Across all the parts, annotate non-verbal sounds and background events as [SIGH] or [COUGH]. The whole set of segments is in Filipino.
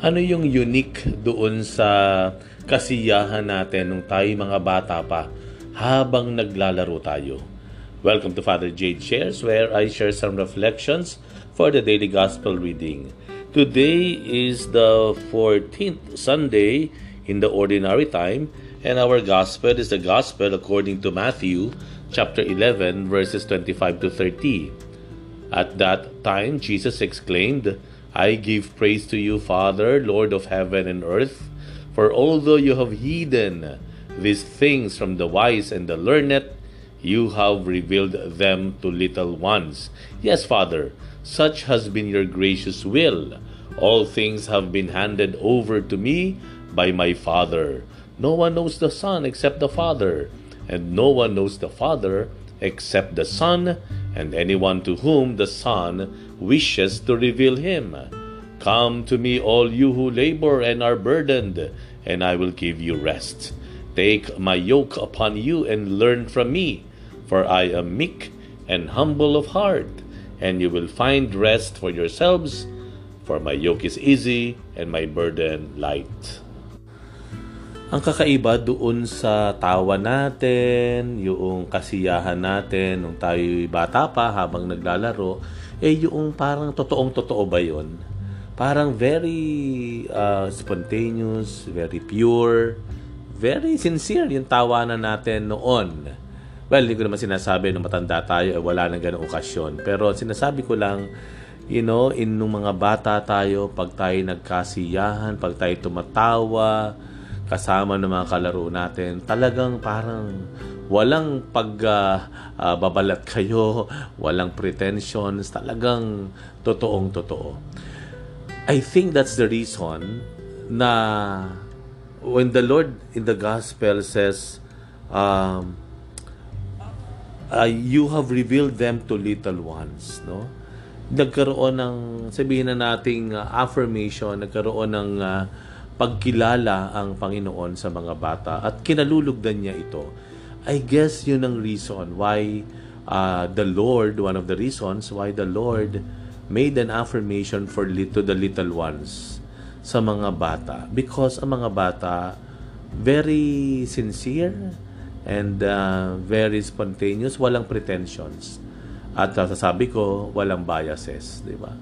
Ano yung unique doon sa kasiyahan natin nung tayo mga bata pa habang naglalaro tayo? Welcome to Father Jade Shares where I share some reflections for the daily gospel reading. Today is the 14th Sunday in the ordinary time and our gospel is the gospel according to Matthew chapter 11 verses 25 to 30. At that time Jesus exclaimed, I give praise to you, Father, Lord of heaven and earth, for although you have hidden these things from the wise and the learned, you have revealed them to little ones. Yes, Father, such has been your gracious will. All things have been handed over to me by my Father. No one knows the Son except the Father, and no one knows the Father except the Son, and anyone to whom the Son wishes to reveal him. Come to me, all you who labor and are burdened, and I will give you rest. Take my yoke upon you and learn from me, for I am meek and humble of heart, and you will find rest for yourselves, for my yoke is easy and my burden light. Ang kakaiba doon sa tawa natin, yung kasiyahan natin nung tayo bata pa habang naglalaro, eh yung parang totoong totoo ba yun? Parang very uh, spontaneous, very pure, very sincere yung tawanan natin noon. Well, hindi ko naman sinasabi na matanda tayo, eh, wala nang ganong okasyon. Pero sinasabi ko lang, you know, in nung mga bata tayo, pag tayo nagkasiyahan, pag tayo tumatawa, kasama ng mga kalaro natin, talagang parang walang pagbabalat uh, uh, kayo, walang pretensions, talagang totoong totoo. I think that's the reason na when the Lord in the gospel says, um, uh, you have revealed them to little ones, no? Nagkaroon ng, sabihin na nating uh, affirmation, nagkaroon ng uh, pagkilala ang Panginoon sa mga bata at kinalulugdan niya ito. I guess yun ang reason why uh, the Lord, one of the reasons why the Lord made an affirmation for to the little ones sa mga bata. Because ang mga bata, very sincere and uh, very spontaneous, walang pretensions. At uh, sasabi ko, walang biases, di ba?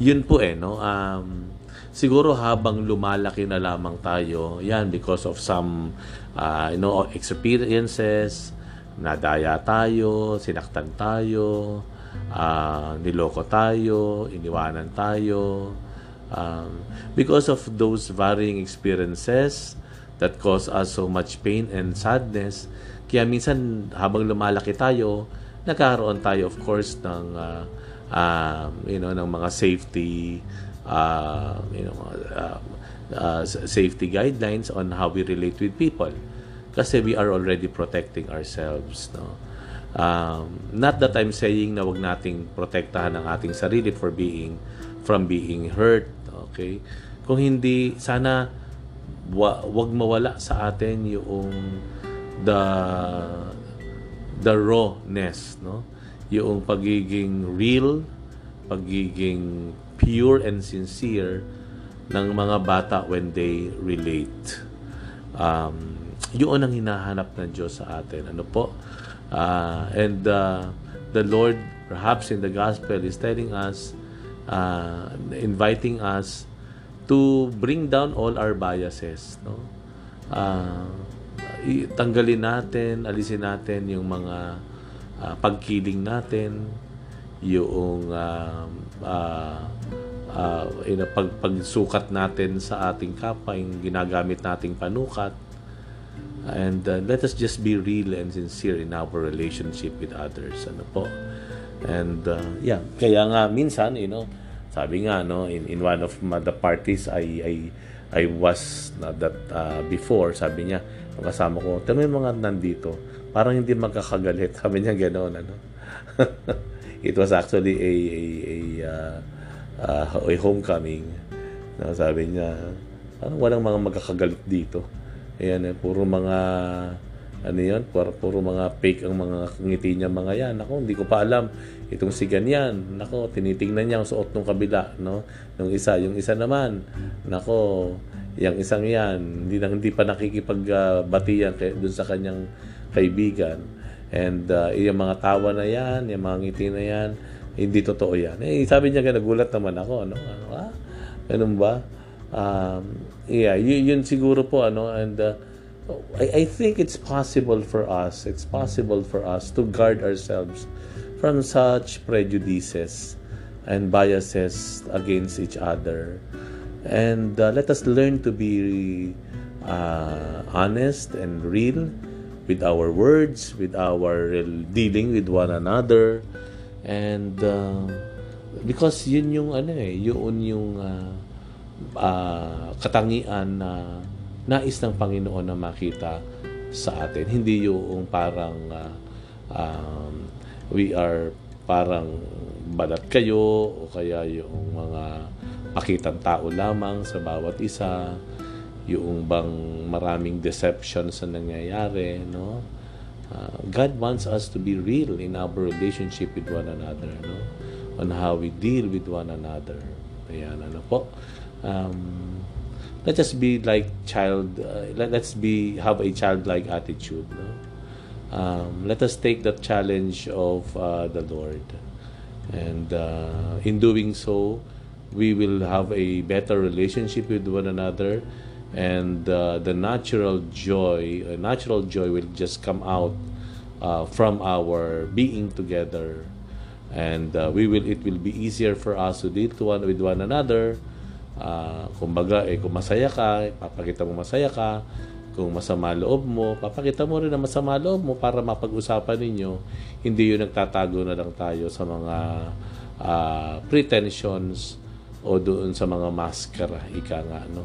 Yun po eh, no? Um, siguro habang lumalaki na lamang tayo, yan because of some uh, you know experiences, nadaya tayo, sinaktan tayo, uh, niloko tayo, iniwanan tayo. Um, because of those varying experiences that cause us so much pain and sadness, kaya minsan habang lumalaki tayo, nagkaroon tayo of course ng uh, um, you know ng mga safety uh, you know, uh, uh, safety guidelines on how we relate with people. Kasi we are already protecting ourselves. No? Um, not that I'm saying na wag nating protektahan ang ating sarili for being from being hurt. Okay? Kung hindi, sana wa, wag mawala sa atin yung the the rawness, no? Yung pagiging real, pagiging pure and sincere ng mga bata when they relate. Um, yun ang hinahanap ng Diyos sa atin. Ano po? Uh, and uh, the Lord, perhaps in the gospel, is telling us, uh, inviting us to bring down all our biases. No? Uh, tanggalin natin, alisin natin yung mga uh, pagkiling natin, yung uh, uh, uh, know, pag, pagsukat natin sa ating kapwa, yung ginagamit nating panukat. And uh, let us just be real and sincere in our relationship with others. Ano po? And uh, yeah, kaya nga minsan, you know, sabi nga no, in, in one of the parties I I I was na that uh, before, sabi niya, kasama ko, tama mga nandito, parang hindi magkakagalit. [LAUGHS] Sabi niya ganoon, ano. [LAUGHS] it was actually a a, a, uh, uh, a homecoming. Na sabi niya, parang walang mga magkakagalit dito. Ayan, eh, puro mga ano yun, puro, puro mga fake ang mga ngiti niya mga yan. Ako, hindi ko pa alam. Itong si ganyan, nako, tinitingnan niya ang suot ng kabila, no? Nung isa, yung isa naman, nako, yung isang yan, hindi, na, hindi pa nakikipagbatiyan uh, dun sa kanyang kaibigan. And uh, yung mga tawa na yan, yung mga ngiti na yan, hindi totoo yan. Eh, sabi niya, nagulat naman ako, ano, ano, ah, ganun ba? Um, yeah, yun, yun siguro po, ano, and, uh, I, I think it's possible for us, it's possible for us to guard ourselves from such prejudices and biases against each other. And uh, let us learn to be uh, honest and real with our words, with our dealing with one another. And uh, because yun yung ano eh, yun yung uh, uh, katangian na nais ng Panginoon na makita sa atin. Hindi yung parang uh, um, we are parang balat kayo o kaya yung mga pakitang tao lamang sa bawat isa yung bang maraming deception sa nangyayari no? Uh, God wants us to be real in our relationship with one another no? On how we deal with one another. Ayan ano po? Um, let us be like child uh, let, let's be have a childlike attitude no? Um, let us take the challenge of uh, the lord. And uh, in doing so we will have a better relationship with one another and uh, the natural joy uh, natural joy will just come out uh, from our being together and uh, we will it will be easier for us to deal to one with one another Uh, kumbaga, eh, kung masaya ka, papakita mo masaya ka. Kung masama loob mo, papakita mo rin na masama loob mo para mapag-usapan ninyo. Hindi yung nagtatago na lang tayo sa mga uh, pretensions o doon sa mga maskara, ika nga, no,